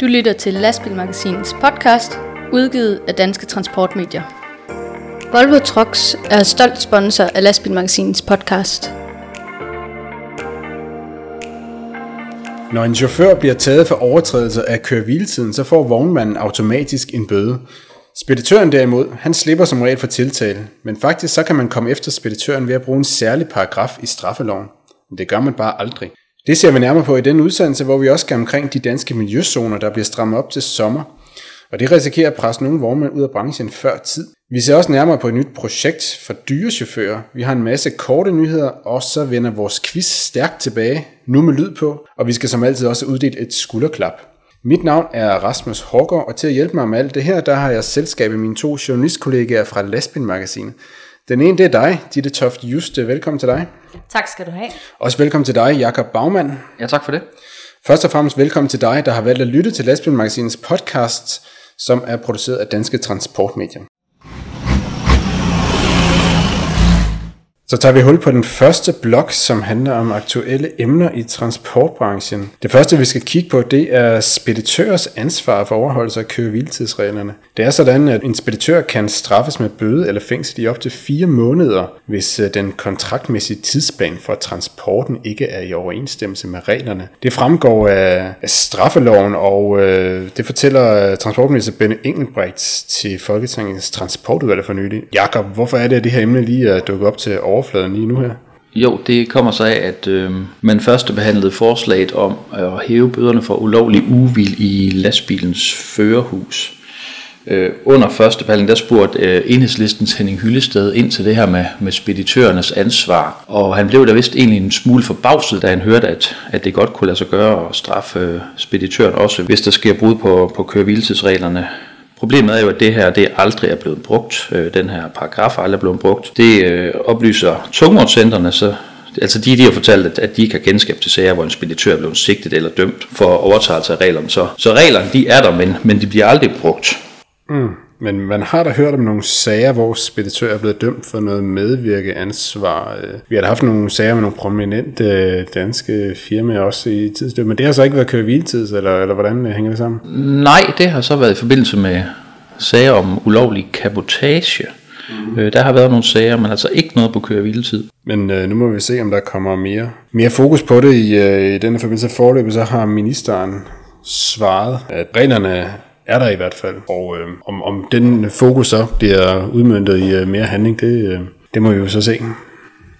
Du lytter til Lastbilmagasinets podcast, udgivet af Danske Transportmedier. Volvo Trucks er stolt sponsor af Lastbilmagasinets podcast. Når en chauffør bliver taget for overtrædelse af køre så får vognmanden automatisk en bøde. Speditøren derimod, han slipper som regel for tiltale, men faktisk så kan man komme efter speditøren ved at bruge en særlig paragraf i straffeloven. Men det gør man bare aldrig. Det ser vi nærmere på i denne udsendelse, hvor vi også skal omkring de danske miljøzoner, der bliver strammet op til sommer. Og det risikerer at presse nogle vognmænd ud af branchen før tid. Vi ser også nærmere på et nyt projekt for dyrechauffører. Vi har en masse korte nyheder, og så vender vores quiz stærkt tilbage, nu med lyd på, og vi skal som altid også uddele et skulderklap. Mit navn er Rasmus Hårgaard, og til at hjælpe mig med alt det her, der har jeg selskab med mine to journalistkollegaer fra Lastbilmagasinet. Den ene, det er dig, Ditte Toft Juste. Velkommen til dig. Tak skal du have. Også velkommen til dig, Jakob Bagmann. Ja, tak for det. Først og fremmest velkommen til dig, der har valgt at lytte til Lastbilmagasinets podcast, som er produceret af Danske Transportmedier. Så tager vi hul på den første blok, som handler om aktuelle emner i transportbranchen. Det første, vi skal kigge på, det er speditørers ansvar for overholdelse af køre Det er sådan, at en speditør kan straffes med bøde eller fængsel i op til fire måneder, hvis øh, den kontraktmæssige tidsplan for transporten ikke er i overensstemmelse med reglerne. Det fremgår af, straffeloven, og øh, det fortæller øh, transportminister Benny Engelbrecht til Folketingets transportudvalg for nylig. Jakob, hvorfor er det, at det her emne lige er dukket op til overfladen lige nu her? Jo, det kommer så af, at øh, man først behandlede forslaget om at hæve bøderne for ulovlig uvil i lastbilens førerhus. Øh, under første behandling, der spurgte øh, enhedslistens Henning Hyllested ind til det her med, med speditørernes ansvar. Og han blev da vist egentlig en smule forbavset, da han hørte, at, at det godt kunne lade sig gøre at straffe øh, speditøren også, hvis der sker brud på, på køre Problemet er jo, at det her det aldrig er blevet brugt. Øh, den her paragraf er aldrig blevet brugt. Det øh, oplyser tungvognscentrene, så Altså de, de har fortalt, at, at de ikke har til sager, hvor en speditør er blevet sigtet eller dømt for overtrædelse af reglerne. Så, så reglerne de er der, men, men de bliver aldrig brugt. Mm. Men man har da hørt om nogle sager, hvor speditør er blevet dømt for noget medvirkeansvar. Øh, vi har da haft nogle sager med nogle prominente øh, danske firmaer også i tidsløb, men det har så ikke været køre hviletids, eller, eller hvordan hænger det sammen? Nej, det har så været i forbindelse med sager om ulovlig kabotage. Mm. der har været nogle sager, men altså ikke noget på køre hviletid. Men øh, nu må vi se, om der kommer mere, mere fokus på det i, øh, i denne forbindelse. Forløbet så har ministeren svaret, at reglerne er der i hvert fald. Og øh, om, om den fokus så bliver udmyndtet i øh, mere handling, det, øh, det må vi jo så se.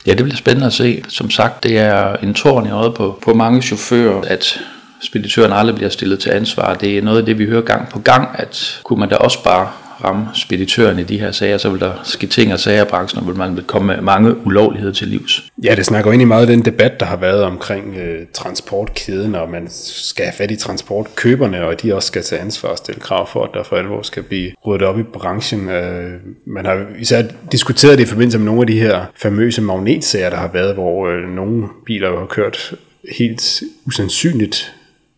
Ja, det bliver spændende at se. Som sagt, det er en tårn i øjet på, på mange chauffører, at speditøren aldrig bliver stillet til ansvar. Det er noget af det, vi hører gang på gang, at kunne man da også bare ramme speditøren i de her sager, så vil der ske ting og sager i branchen, og vil man vil komme mange ulovligheder til livs. Ja, det snakker egentlig meget af den debat, der har været omkring øh, transportkæden, og man skal have fat i transportkøberne, og de også skal tage ansvar og stille krav for, at der for alvor skal blive ryddet op i branchen. Øh, man har især diskuteret det i forbindelse med nogle af de her famøse magnetsager, der har været, hvor øh, nogle biler har kørt helt usandsynligt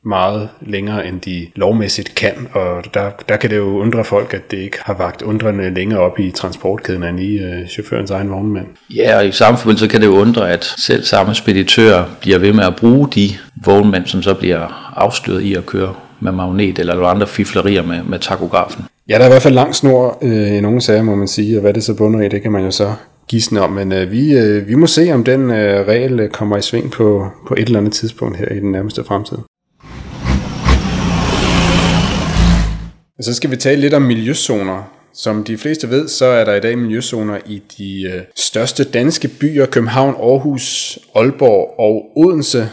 meget længere, end de lovmæssigt kan, og der, der kan det jo undre folk, at det ikke har vagt undrende længere op i transportkæden end i øh, chaufførens egen vognmand. Ja, og i samme forbindelse kan det jo undre, at selv samme speditør bliver ved med at bruge de vognmænd, som så bliver afsløret i at køre med magnet eller andre fiflerier med, med takografen. Ja, der er i hvert fald lang snor øh, i nogle sager, må man sige, og hvad det så bunder i, det kan man jo så gisne om, men øh, vi, øh, vi må se, om den øh, regel kommer i sving på, på et eller andet tidspunkt her i den nærmeste fremtid. Så skal vi tale lidt om miljøzoner. Som de fleste ved, så er der i dag miljøzoner i de øh, største danske byer, København, Aarhus, Aalborg og Odense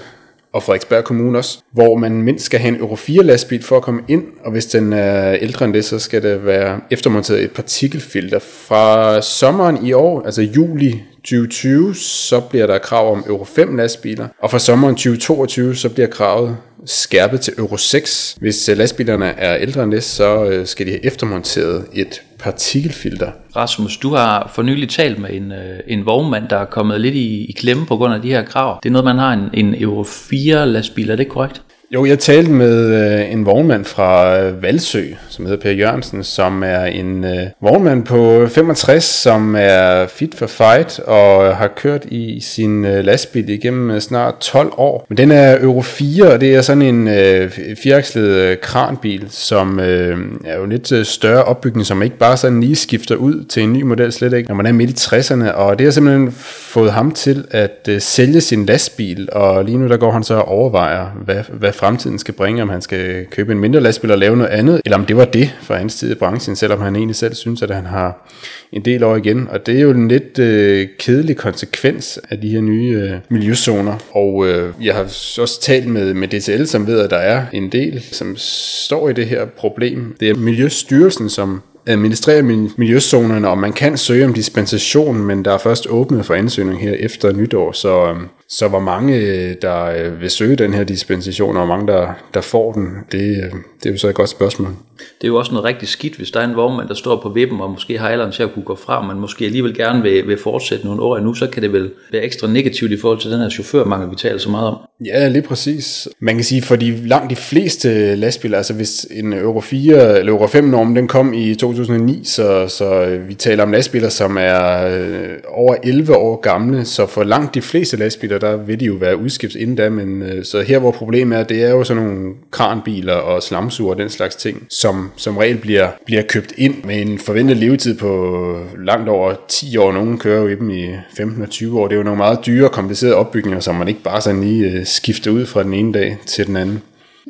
og Frederiksberg Kommune også, hvor man mindst skal have en Euro 4 lastbil for at komme ind, og hvis den er ældre end det, så skal det være eftermonteret et partikelfilter. Fra sommeren i år, altså juli 2020, så bliver der krav om Euro 5 lastbiler, og fra sommeren 2022, så bliver kravet skærpet til Euro 6. Hvis øh, lastbilerne er ældre end det, så øh, skal de have eftermonteret et partikelfilter. Rasmus, du har for nylig talt med en, øh, en vognmand, der er kommet lidt i, i klemme på grund af de her krav. Det er noget, man har en, en Euro 4 lastbil, er det korrekt? Jo, jeg talte med øh, en vognmand fra øh, Valsø, som hedder Per Jørgensen, som er en øh, vognmand på 65, som er fit for fight og har kørt i sin øh, lastbil igennem øh, snart 12 år. Men den er Euro 4, og det er sådan en øh, fireakslet øh, kranbil, som øh, er jo lidt øh, større opbygning, som ikke bare sådan lige skifter ud til en ny model, slet ikke, når man er midt i 60'erne. Og det har simpelthen fået ham til at øh, sælge sin lastbil, og lige nu der går han så og overvejer, hvad, hvad fremtiden skal bringe, om han skal købe en mindre lastbil og lave noget andet, eller om det var det for hans tid i branchen, selvom han egentlig selv synes, at han har en del år igen. Og det er jo en lidt øh, kedelig konsekvens af de her nye øh, miljøzoner. Og øh, jeg har også talt med, med DTL, som ved, at der er en del, som står i det her problem. Det er Miljøstyrelsen, som administrerer miljøzonerne, og man kan søge om dispensation, men der er først åbnet for ansøgning her efter nytår, så, øhm, så hvor mange, der øh, vil søge den her dispensation, og hvor mange, der, der får den, det, øh, det er jo så et godt spørgsmål. Det er jo også noget rigtig skidt, hvis der er en vognmand, der står på vippen, og måske har alderen til at kunne gå fra, men måske alligevel gerne vil, vil fortsætte nogle år endnu, så kan det vel være ekstra negativt i forhold til den her chaufførmangel, vi taler så meget om. Ja, lige præcis. Man kan sige, for de langt de fleste lastbiler, altså hvis en Euro 4 eller Euro 5 norm, den kom i 2009, så, så øh, vi taler om lastbiler, som er øh, over 11 år gamle, så for langt de fleste lastbiler, der vil de jo være udskiftet inden da, men øh, så her hvor problemet er, det er jo sådan nogle kranbiler og slamsuger og den slags ting, som som regel bliver, bliver købt ind med en forventet levetid på langt over 10 år. Nogle kører jo i dem i 15 og 20 år. Det er jo nogle meget dyre komplicerede opbygninger, som man ikke bare sådan lige øh, skifter ud fra den ene dag til den anden.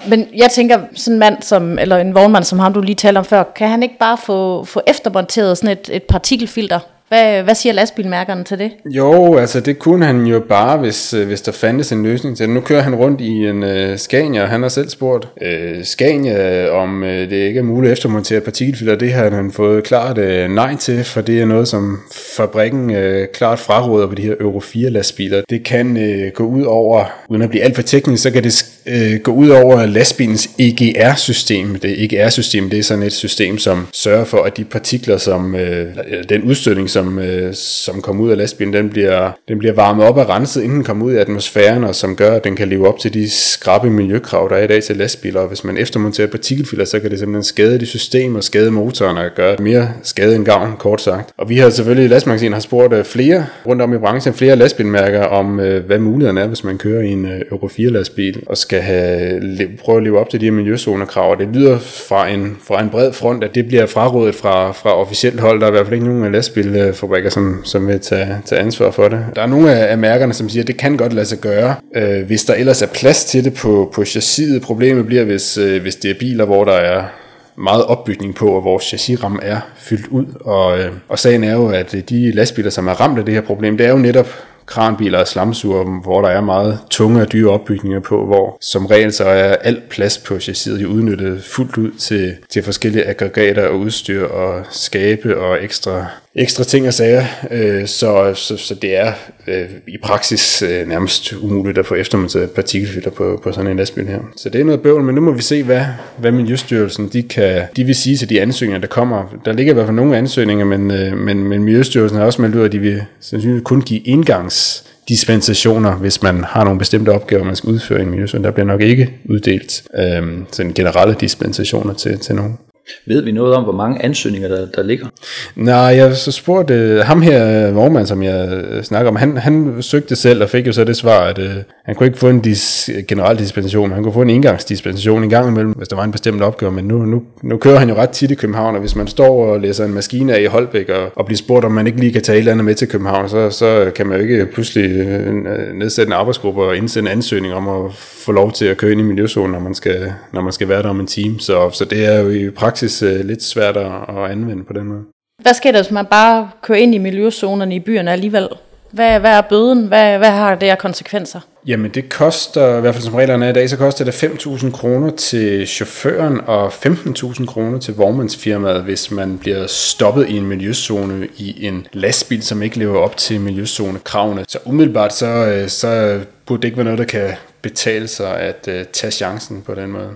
Men jeg tænker, sådan en mand, som, eller en vognmand som ham, du lige talte om før, kan han ikke bare få, få eftermonteret sådan et, et partikelfilter hvad, hvad siger lastbilmærkerne til det? Jo, altså det kunne han jo bare, hvis, øh, hvis der fandtes en løsning til det. Nu kører han rundt i en uh, Scania, og han har selv spurgt uh, Scania, om uh, det ikke er muligt at eftermontere partikelfilter. Det har han fået klart uh, nej til, for det er noget, som fabrikken uh, klart fraråder på de her Euro 4 lastbiler. Det kan uh, gå ud over, uden at blive alt for teknisk, så kan det øh, gå ud over lastbilens EGR-system. Det EGR-system, det er sådan et system, som sørger for, at de partikler, som øh, den udstødning, som som, øh, som kommer ud af lastbilen, den bliver, den bliver varmet op og renset, inden den kommer ud i atmosfæren, og som gør, at den kan leve op til de skrappe miljøkrav, der er i dag til lastbiler. Og hvis man eftermonterer partikelfilter, så kan det simpelthen skade de systemer, skade motoren og gøre mere skade end gavn, kort sagt. Og vi har selvfølgelig i lastmagasinet har spurgt øh, flere rundt om i branchen, flere lastbilmærker om, øh, hvad mulighederne er, hvis man kører i en øh, Euro 4 lastbil, og skal have, prøve at leve op til de her miljøzonekrav. Og det lyder fra en, fra en bred front, at det bliver frarådet fra, fra officielt hold. Der er i hvert fald ikke nogen af lastbilfabrikker, som, som vil tage, tage ansvar for det. Der er nogle af, af mærkerne, som siger, at det kan godt lade sig gøre, øh, hvis der ellers er plads til det på, på chassiset. Problemet bliver, hvis, øh, hvis det er biler, hvor der er meget opbygning på, at vores chassisramme er fyldt ud. Og, øh, og sagen er jo, at de lastbiler, som er ramt af det her problem, det er jo netop kranbiler og slamsuger, hvor der er meget tunge og dyre opbygninger på, hvor som regel så er alt plads på chassiset jo udnyttet fuldt ud til, til forskellige aggregater og udstyr og skabe og ekstra ekstra ting og sager, øh, så, så, så det er øh, i praksis øh, nærmest umuligt at få eftermonteret partikelfilter på, på sådan en lastbil her. Så det er noget bøvl, men nu må vi se, hvad, hvad Miljøstyrelsen de, kan, de vil sige til de ansøgninger, der kommer. Der ligger i hvert fald nogle ansøgninger, men, øh, men, men Miljøstyrelsen har også meldt ud, at de vil sandsynligvis kun give indgangs dispensationer, hvis man har nogle bestemte opgaver, man skal udføre i en miljøzone. Der bliver nok ikke uddelt øh, sådan generelle dispensationer til, til nogen. Ved vi noget om, hvor mange ansøgninger, der, der ligger? Nej, jeg så spurgte øh, ham her, øh, Vormand, som jeg øh, snakker om, han, han søgte selv og fik jo så det svar, at øh, han kunne ikke få en dis, generel dispensation, men han kunne få en engangsdispensation en gang imellem, hvis der var en bestemt opgave, men nu, nu, nu kører han jo ret tit i København, og hvis man står og læser en maskine af i Holbæk og, og bliver spurgt, om man ikke lige kan tage et eller andet med til København, så, så kan man jo ikke pludselig nedsætte en arbejdsgruppe og indsende en ansøgning om at få lov til at køre ind i miljøzonen, når man skal, når man skal være der om en time. Så, så det er jo i praksis uh, lidt svært at, at anvende på den måde. Hvad sker der, hvis man bare kører ind i miljøzonerne i byerne alligevel? Hvad, hvad er bøden? Hvad, hvad har det af konsekvenser? Jamen det koster, i hvert fald som reglerne er i dag, så koster det 5.000 kroner til chaufføren og 15.000 kroner til vognmandsfirmaet, hvis man bliver stoppet i en miljøzone i en lastbil, som ikke lever op til miljøzonekravene. Så umiddelbart så, øh, så burde det ikke være noget, der kan betale sig at uh, tage chancen på den måde.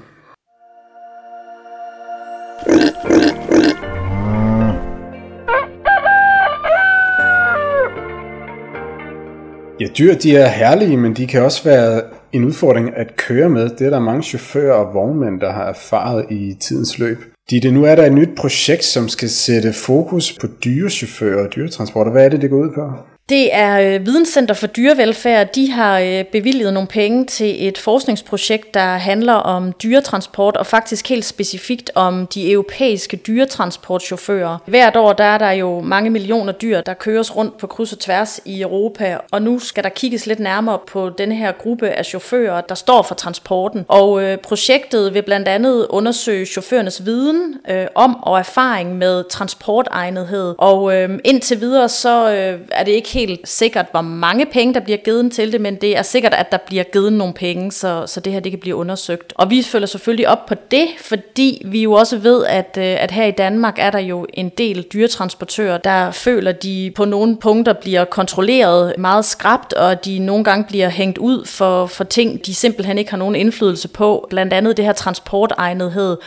Ja, dyr de er herlige, men de kan også være en udfordring at køre med. Det er der mange chauffører og vognmænd, der har erfaret i tidens løb. Ditte, nu er der et nyt projekt, som skal sætte fokus på dyrechauffører og dyretransporter. Hvad er det, det går ud på? Det er øh, Videnscenter for Dyrevelfærd. De har øh, bevilget nogle penge til et forskningsprojekt, der handler om dyretransport, og faktisk helt specifikt om de europæiske dyretransportchauffører. Hvert år der er der jo mange millioner dyr, der køres rundt på kryds og tværs i Europa, og nu skal der kigges lidt nærmere på den her gruppe af chauffører, der står for transporten. Og øh, projektet vil blandt andet undersøge chaufførernes viden øh, om og erfaring med transportegnethed. Og øh, indtil videre så øh, er det ikke helt sikkert, hvor mange penge, der bliver givet til det, men det er sikkert, at der bliver givet nogle penge, så, så det her det kan blive undersøgt. Og vi følger selvfølgelig op på det, fordi vi jo også ved, at, øh, at her i Danmark er der jo en del dyretransportører, der føler, de på nogle punkter bliver kontrolleret meget skrabt, og de nogle gange bliver hængt ud for, for ting, de simpelthen ikke har nogen indflydelse på. Blandt andet det her transportegnethed.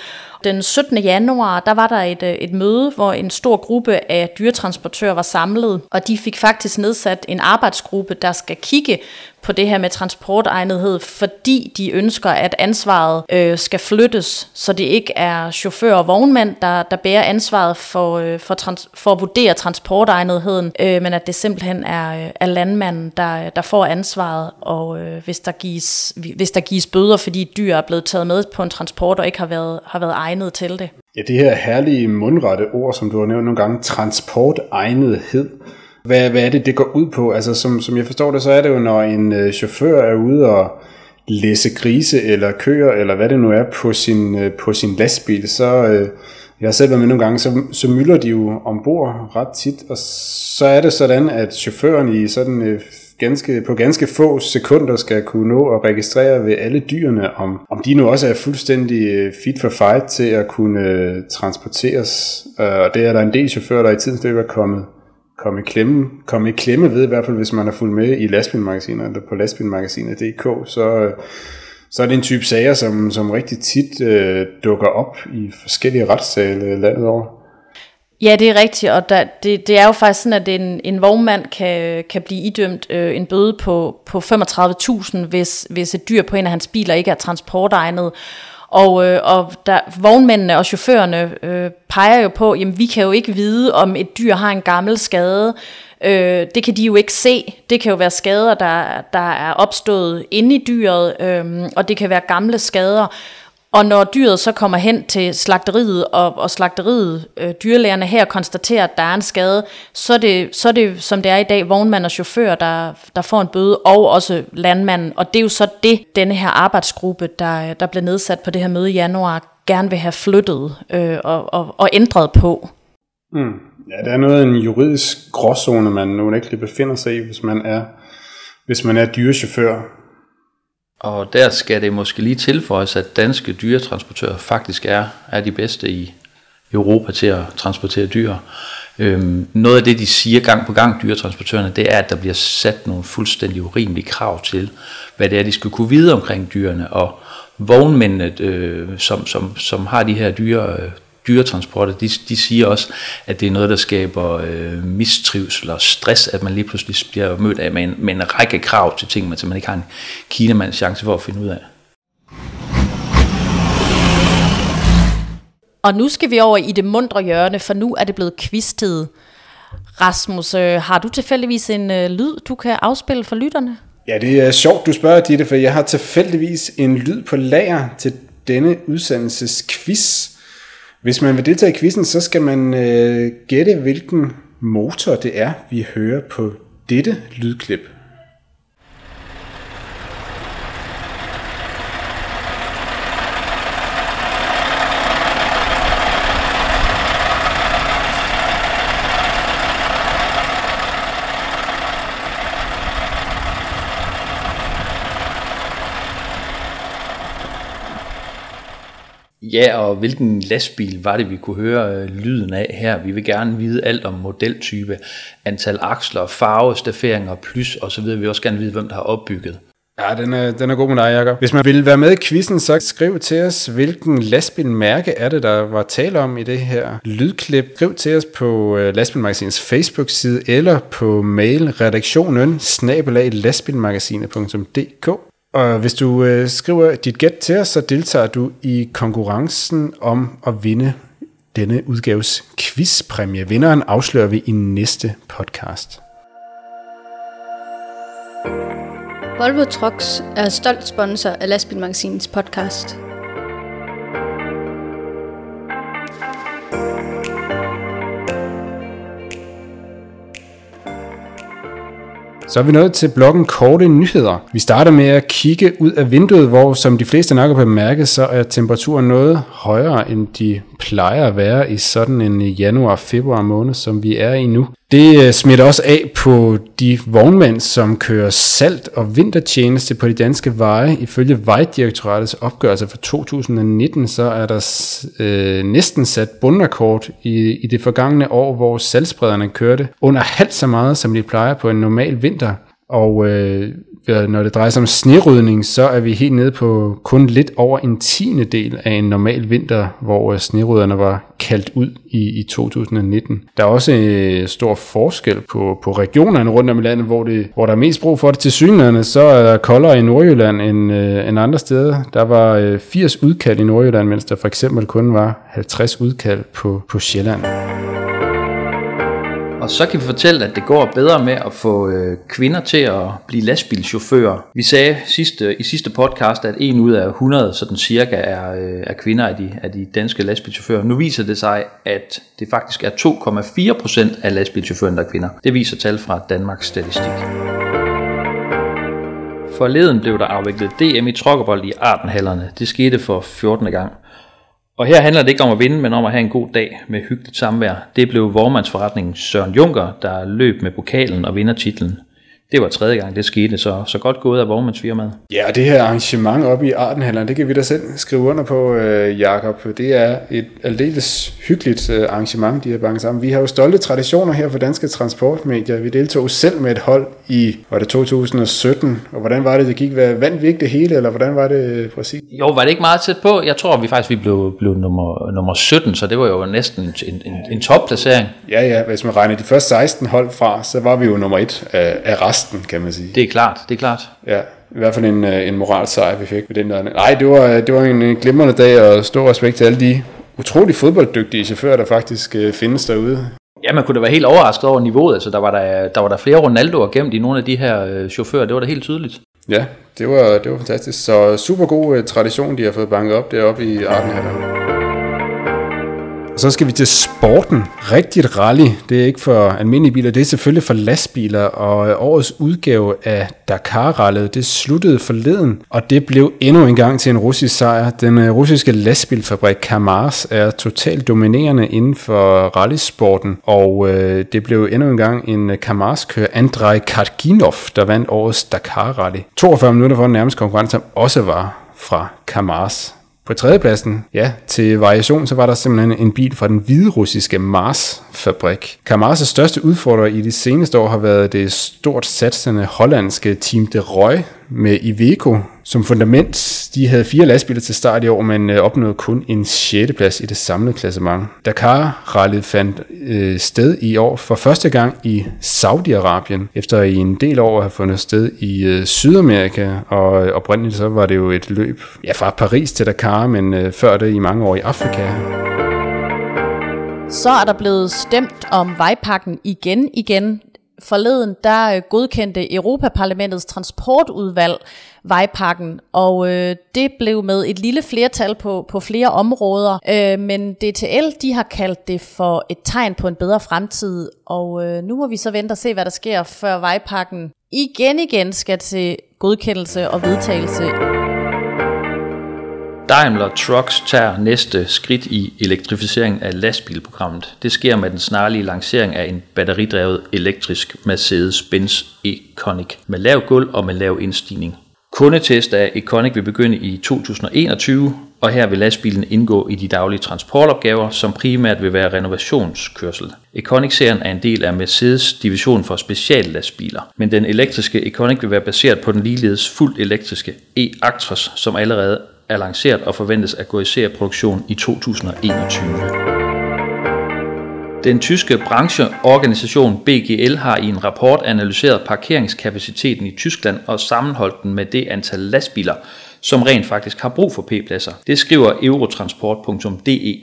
Den 17. januar, der var der et, øh, et møde, hvor en stor gruppe af dyretransportører var samlet, og de fik faktisk nedsat en arbejdsgruppe, der skal kigge på det her med transportegnethed, fordi de ønsker, at ansvaret øh, skal flyttes, så det ikke er chauffør og vognmand, der, der bærer ansvaret for, øh, for, trans, for at vurdere transportegnetheden, øh, men at det simpelthen er, øh, er landmanden, der, der får ansvaret, og øh, hvis, der gives, hvis der gives bøder, fordi dyr er blevet taget med på en transport og ikke har været, har været egnet til det. Ja, det her herlige mundrette ord, som du har nævnt nogle gange, transportegnethed, hvad, hvad er det, det går ud på? Altså, som, som jeg forstår det, så er det jo, når en øh, chauffør er ude og læse grise eller køer, eller hvad det nu er, på sin, øh, på sin lastbil, så... Øh, jeg har selv været med nogle gange, så, så mylder de jo ombord ret tit, og så er det sådan, at chaufføren i sådan øh, ganske, på ganske få sekunder skal kunne nå at registrere ved alle dyrene, om, om de nu også er fuldstændig øh, fit for fight til at kunne øh, transporteres. Øh, og det er der en del chauffører, der i tidens løb er kommet, komme i klemme, komme i klemme ved, i hvert fald hvis man har fulgt med i lastbilmagasinet eller på lastbilmagasinet.dk, så, så er det en type sager, som, som rigtig tit øh, dukker op i forskellige retssale landet over. Ja, det er rigtigt, og der, det, det er jo faktisk sådan, at en, en vognmand kan, kan blive idømt øh, en bøde på, på 35.000, hvis, hvis et dyr på en af hans biler ikke er transportegnet. Og, øh, og der, vognmændene og chaufførerne øh, peger jo på, jamen vi kan jo ikke vide, om et dyr har en gammel skade. Øh, det kan de jo ikke se. Det kan jo være skader, der, der er opstået inde i dyret, øh, og det kan være gamle skader. Og når dyret så kommer hen til slagteriet, og, og slagteriet, øh, dyrlægerne her konstaterer, at der er en skade, så er, det, så er det, som det er i dag, vognmand og chauffør, der, der får en bøde, og også landmanden. Og det er jo så det, denne her arbejdsgruppe, der, der blev nedsat på det her møde i januar, gerne vil have flyttet øh, og, og, og ændret på. Mm. Ja, der er noget af en juridisk gråzone, man nu ikke lige befinder sig i, hvis man er, hvis man er dyrechauffør. Og der skal det måske lige tilføjes, at danske dyretransportører faktisk er, er de bedste i Europa til at transportere dyr. Øhm, noget af det, de siger gang på gang, dyretransportørerne, det er, at der bliver sat nogle fuldstændig urimelige krav til, hvad det er, de skal kunne vide omkring dyrene. Og vognmændene, øh, som, som, som har de her dyre, øh, dyretransporter, de, de siger også, at det er noget, der skaber øh, mistrivsel og stress, at man lige pludselig bliver mødt af med en, med en række krav til ting, man simpelthen ikke har en kinamands chance for at finde ud af. Og nu skal vi over i det mundre hjørne, for nu er det blevet kvistet. Rasmus, øh, har du tilfældigvis en øh, lyd, du kan afspille for lytterne? Ja, det er sjovt, du spørger, Ditte, for jeg har tilfældigvis en lyd på lager til denne udsendelses quiz. Hvis man vil deltage i quizzen, så skal man øh, gætte, hvilken motor det er, vi hører på dette lydklip. Ja, og hvilken lastbil var det, vi kunne høre øh, lyden af her? Vi vil gerne vide alt om modeltype, antal aksler, farve, stafferinger, plus osv. Vi vil også gerne vide, hvem der har opbygget. Ja, den er, den er god med dig, Jacob. Hvis man vil være med i quizzen, så skriv til os, hvilken lastbilmærke er det, der var tale om i det her lydklip. Skriv til os på uh, Lastbilmagasinets Facebook-side eller på mail redaktionen snabelaglastbilmagasinet.dk. Og hvis du øh, skriver dit gæt til os, så deltager du i konkurrencen om at vinde denne udgaves quizpræmie. Vinderen afslører vi i næste podcast. Volvo Trucks er stolt sponsor af Lastbilmagasinets podcast. Så er vi nået til bloggen Korte Nyheder. Vi starter med at kigge ud af vinduet, hvor som de fleste nok har bemærket, så er temperaturen noget højere, end de plejer at være i sådan en øh, januar-februar måned, som vi er i nu. Det øh, smitter også af på de vognmænd, som kører salt- og vintertjeneste på de danske veje. Ifølge Vejdirektoratets opgørelse for 2019, så er der øh, næsten sat bundrekord i, i det forgangne år, hvor saltsprederne kørte under halvt så meget, som de plejer på en normal vinter. Og øh, når det drejer sig om snerydning, så er vi helt nede på kun lidt over en tiende del af en normal vinter, hvor øh, snerydderne var kaldt ud i, i 2019. Der er også en øh, stor forskel på, på regionerne rundt om i landet, hvor, det, hvor der er mest brug for det til synligheden, så er der koldere i Nordjylland end, øh, end andre steder. Der var øh, 80 udkald i Nordjylland, mens der for eksempel kun var 50 udkald på, på Sjælland. Og så kan vi fortælle, at det går bedre med at få øh, kvinder til at blive lastbilchauffører. Vi sagde sidste, øh, i sidste podcast, at en ud af 100 sådan cirka er, øh, er kvinder af de, af de danske lastbilchauffører. Nu viser det sig, at det faktisk er 2,4 procent af lastbilchaufførerne, der er kvinder. Det viser tal fra Danmarks Statistik. Forleden blev der afviklet DM i trokkerbold i Ardenhallerne. Det skete for 14. gang. Og her handler det ikke om at vinde, men om at have en god dag med hyggeligt samvær. Det blev vormandsforretningen Søren Junker, der løb med pokalen og vinder titlen. Det var tredje gang, det skete, så, så godt gået af vognmandsfirmaet. Ja, og det her arrangement oppe i Ardenhalleren, det kan vi da selv skrive under på, øh, Jakob. Det er et aldeles hyggeligt øh, arrangement, de har banket sammen. Vi har jo stolte traditioner her for Danske Transportmedier. Vi deltog selv med et hold i, var det 2017, og hvordan var det, det gik? Vandt vi ikke det hele, eller hvordan var det øh, præcis? Jo, var det ikke meget tæt på? Jeg tror, vi faktisk vi blev, blev nummer, nummer 17, så det var jo næsten en, en, en topplacering. Ja, ja, hvis man regner de første 16 hold fra, så var vi jo nummer et af, af resten resten, kan man sige. Det er klart, det er klart. Ja, i hvert fald en, øh, en moralsejr, vi fik ved den der. Nej, det var, det var en glimrende dag, og stor respekt til alle de utrolig fodbolddygtige chauffører, der faktisk øh, findes derude. Ja, man kunne da være helt overrasket over niveauet. Altså, der, var der, der var der flere Ronaldoer gemt i nogle af de her øh, chauffører. Det var da helt tydeligt. Ja, det var, det var fantastisk. Så super god øh, tradition, de har fået banket op deroppe i Ardenhallerne. Så skal vi til sporten. Rigtigt rally, det er ikke for almindelige biler, det er selvfølgelig for lastbiler, og årets udgave af Dakar-rallet, det sluttede forleden, og det blev endnu en gang til en russisk sejr. Den øh, russiske lastbilfabrik Kamaz er totalt dominerende inden for rallysporten, og øh, det blev endnu en gang en øh, Kamaz-kører, Andrei Karginov, der vandt årets Dakar-rally. 42 minutter for den nærmeste konkurrence, som også var fra Kamaz. På tredjepladsen, ja, til variation, så var der simpelthen en bil fra den hvide russiske fabrik. Kamaras største udfordrer i de seneste år har været det stort satsende hollandske Team de Roy med Iveco som fundament. De havde fire lastbiler til start i år, men øh, opnåede kun en 6. plads i det samlede klassement. Dakar-rallyet fandt øh, sted i år for første gang i Saudi-Arabien, efter i en del år at have fundet sted i øh, Sydamerika, og øh, oprindeligt så var det jo et løb ja, fra Paris til Dakar, men øh, før det i mange år i Afrika. Så er der blevet stemt om vejpakken igen igen. Forleden der øh, godkendte Europaparlamentets transportudvalg vejpakken, og øh, det blev med et lille flertal på, på flere områder, øh, men DTL de har kaldt det for et tegn på en bedre fremtid, og øh, nu må vi så vente og se, hvad der sker, før vejpakken igen igen skal til godkendelse og vedtagelse. Daimler Trucks tager næste skridt i elektrificering af lastbilprogrammet. Det sker med den snarlige lancering af en batteridrevet elektrisk Mercedes-Benz Econic med lav gulv og med lav indstigning. Kundetest af Econic vil begynde i 2021, og her vil lastbilen indgå i de daglige transportopgaver, som primært vil være renovationskørsel. Econic-serien er en del af Mercedes division for speciallastbiler, men den elektriske Econic vil være baseret på den ligeledes fuldt elektriske e-Actros, som allerede er lanceret og forventes at gå i serieproduktion i 2021. Den tyske brancheorganisation BGL har i en rapport analyseret parkeringskapaciteten i Tyskland og sammenholdt den med det antal lastbiler, som rent faktisk har brug for P-pladser. Det skriver eurotransport.de.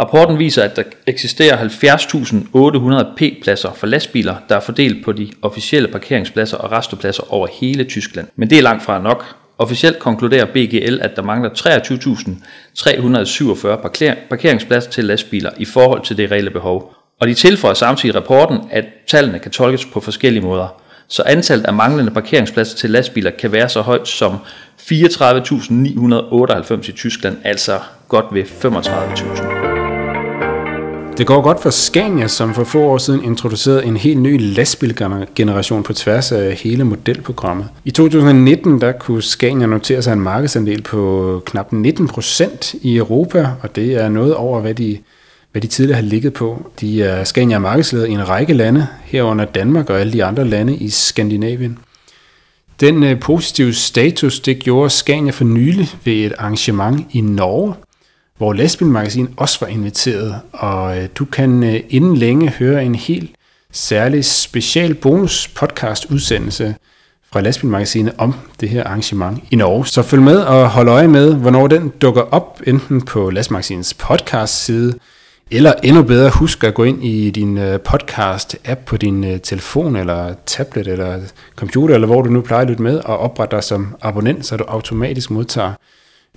Rapporten viser, at der eksisterer 70.800 P-pladser for lastbiler, der er fordelt på de officielle parkeringspladser og restepladser over hele Tyskland. Men det er langt fra nok. Officielt konkluderer BGL, at der mangler 23.347 parkeringspladser til lastbiler i forhold til det reelle behov. Og de tilføjer samtidig i rapporten, at tallene kan tolkes på forskellige måder. Så antallet af manglende parkeringspladser til lastbiler kan være så højt som 34.998 i Tyskland, altså godt ved 35.000. Det går godt for Scania, som for få år siden introducerede en helt ny lastbilgeneration på tværs af hele modelprogrammet. I 2019 der kunne Scania notere sig en markedsandel på knap 19 procent i Europa, og det er noget over, hvad de, hvad de tidligere har ligget på. De er Scania markedsleder i en række lande, herunder Danmark og alle de andre lande i Skandinavien. Den øh, positive status, det gjorde Scania for nylig ved et arrangement i Norge, hvor Lastbilmagasin også var inviteret, og øh, du kan øh, inden længe høre en helt særlig special bonus podcast udsendelse fra Lastbilmagasinet om det her arrangement i Norge. Så følg med og hold øje med, hvornår den dukker op, enten på Lastbilmagasinets podcast side, eller endnu bedre, husk at gå ind i din øh, podcast-app på din øh, telefon, eller tablet, eller computer, eller hvor du nu plejer at lytte med, og oprette dig som abonnent, så du automatisk modtager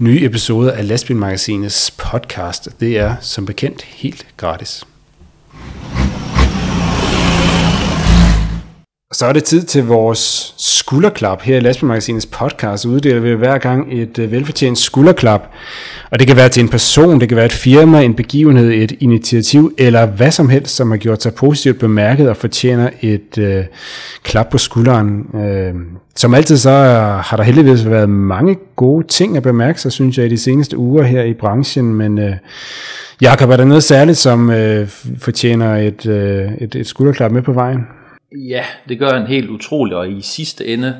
nye episoder af Lastbilmagasinets podcast. Det er som bekendt helt gratis. Så er det tid til vores skulderklap her i Lastbilmagasinets podcast. Uddeler vi hver gang et øh, velfortjent skulderklap. Og det kan være til en person, det kan være et firma, en begivenhed, et initiativ, eller hvad som helst, som har gjort sig positivt bemærket og fortjener et øh, klap på skulderen. Øh, som altid så har der heldigvis været mange gode ting at bemærke sig, synes jeg, i de seneste uger her i branchen, men øh, Jakob, er der noget særligt, som øh, fortjener et, øh, et, et skulderklap med på vejen? Ja, det gør en helt utrolig, og i sidste ende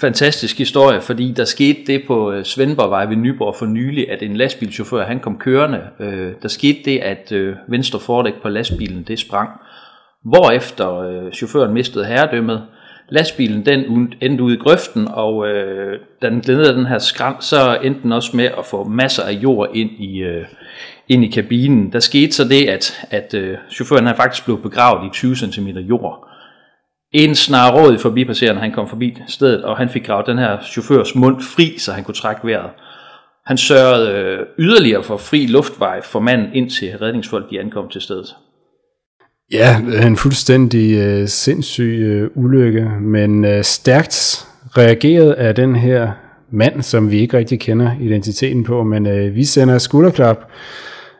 fantastisk historie, fordi der skete det på øh, Svendborgvej ved Nyborg for nylig, at en lastbilchauffør, han kom kørende. Øh, der skete det, at øh, venstre fordæk på lastbilen, det sprang. Hvorefter øh, chaufføren mistede herredømmet. Lastbilen den endte ud i grøften, og øh, da den glædede den her skram, så endte den også med at få masser af jord ind i, øh, ind i kabinen. Der skete så det, at, at øh, chaufføren han faktisk blev begravet i 20 cm jord. En snarråd forbipasserende, han kom forbi stedet, og han fik gravet den her chaufførs mund fri, så han kunne trække vejret. Han sørgede øh, yderligere for fri luftvej for manden, indtil redningsfolk de ankom til stedet. Ja, en fuldstændig øh, sindssyg øh, ulykke, men øh, stærkt reageret af den her mand, som vi ikke rigtig kender identiteten på, men øh, vi sender skulderklap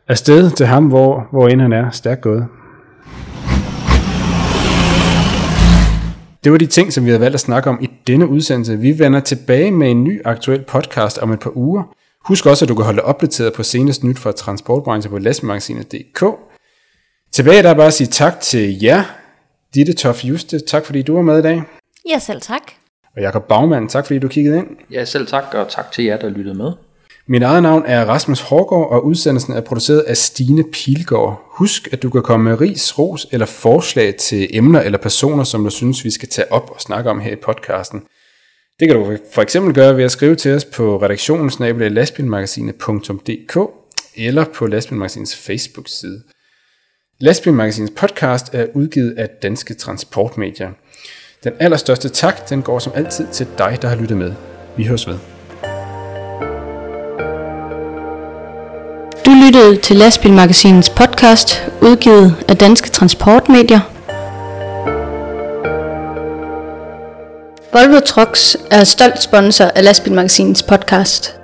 afsted til ham, hvor, hvor end han er. Stærkt gået. Det var de ting, som vi havde valgt at snakke om i denne udsendelse. Vi vender tilbage med en ny aktuel podcast om et par uger. Husk også, at du kan holde dig opdateret på senest nyt fra transportbranchen på lastmagasinet.dk. Tilbage der er bare at sige tak til jer, Ditte Tof Juste. Tak fordi du var med i dag. Ja, selv tak. Og Jakob Bagmann, tak fordi du kiggede ind. Ja, selv tak, og tak til jer, der lyttede med. Mit eget navn er Rasmus Hårgaard, og udsendelsen er produceret af Stine Pilgaard. Husk, at du kan komme med ris, ros eller forslag til emner eller personer, som du synes, vi skal tage op og snakke om her i podcasten. Det kan du for eksempel gøre ved at skrive til os på redaktionsnabelag.lastbilmagasinet.dk eller på Lastbilmagasinets Facebook-side. Lastbilmagasinets podcast er udgivet af Danske Transportmedier. Den allerstørste tak, den går som altid til dig, der har lyttet med. Vi høres ved. Du lyttede til Lastbilmagasinets podcast, udgivet af Danske Transportmedier. Volvo Trucks er stolt sponsor af Lastbilmagasinets podcast.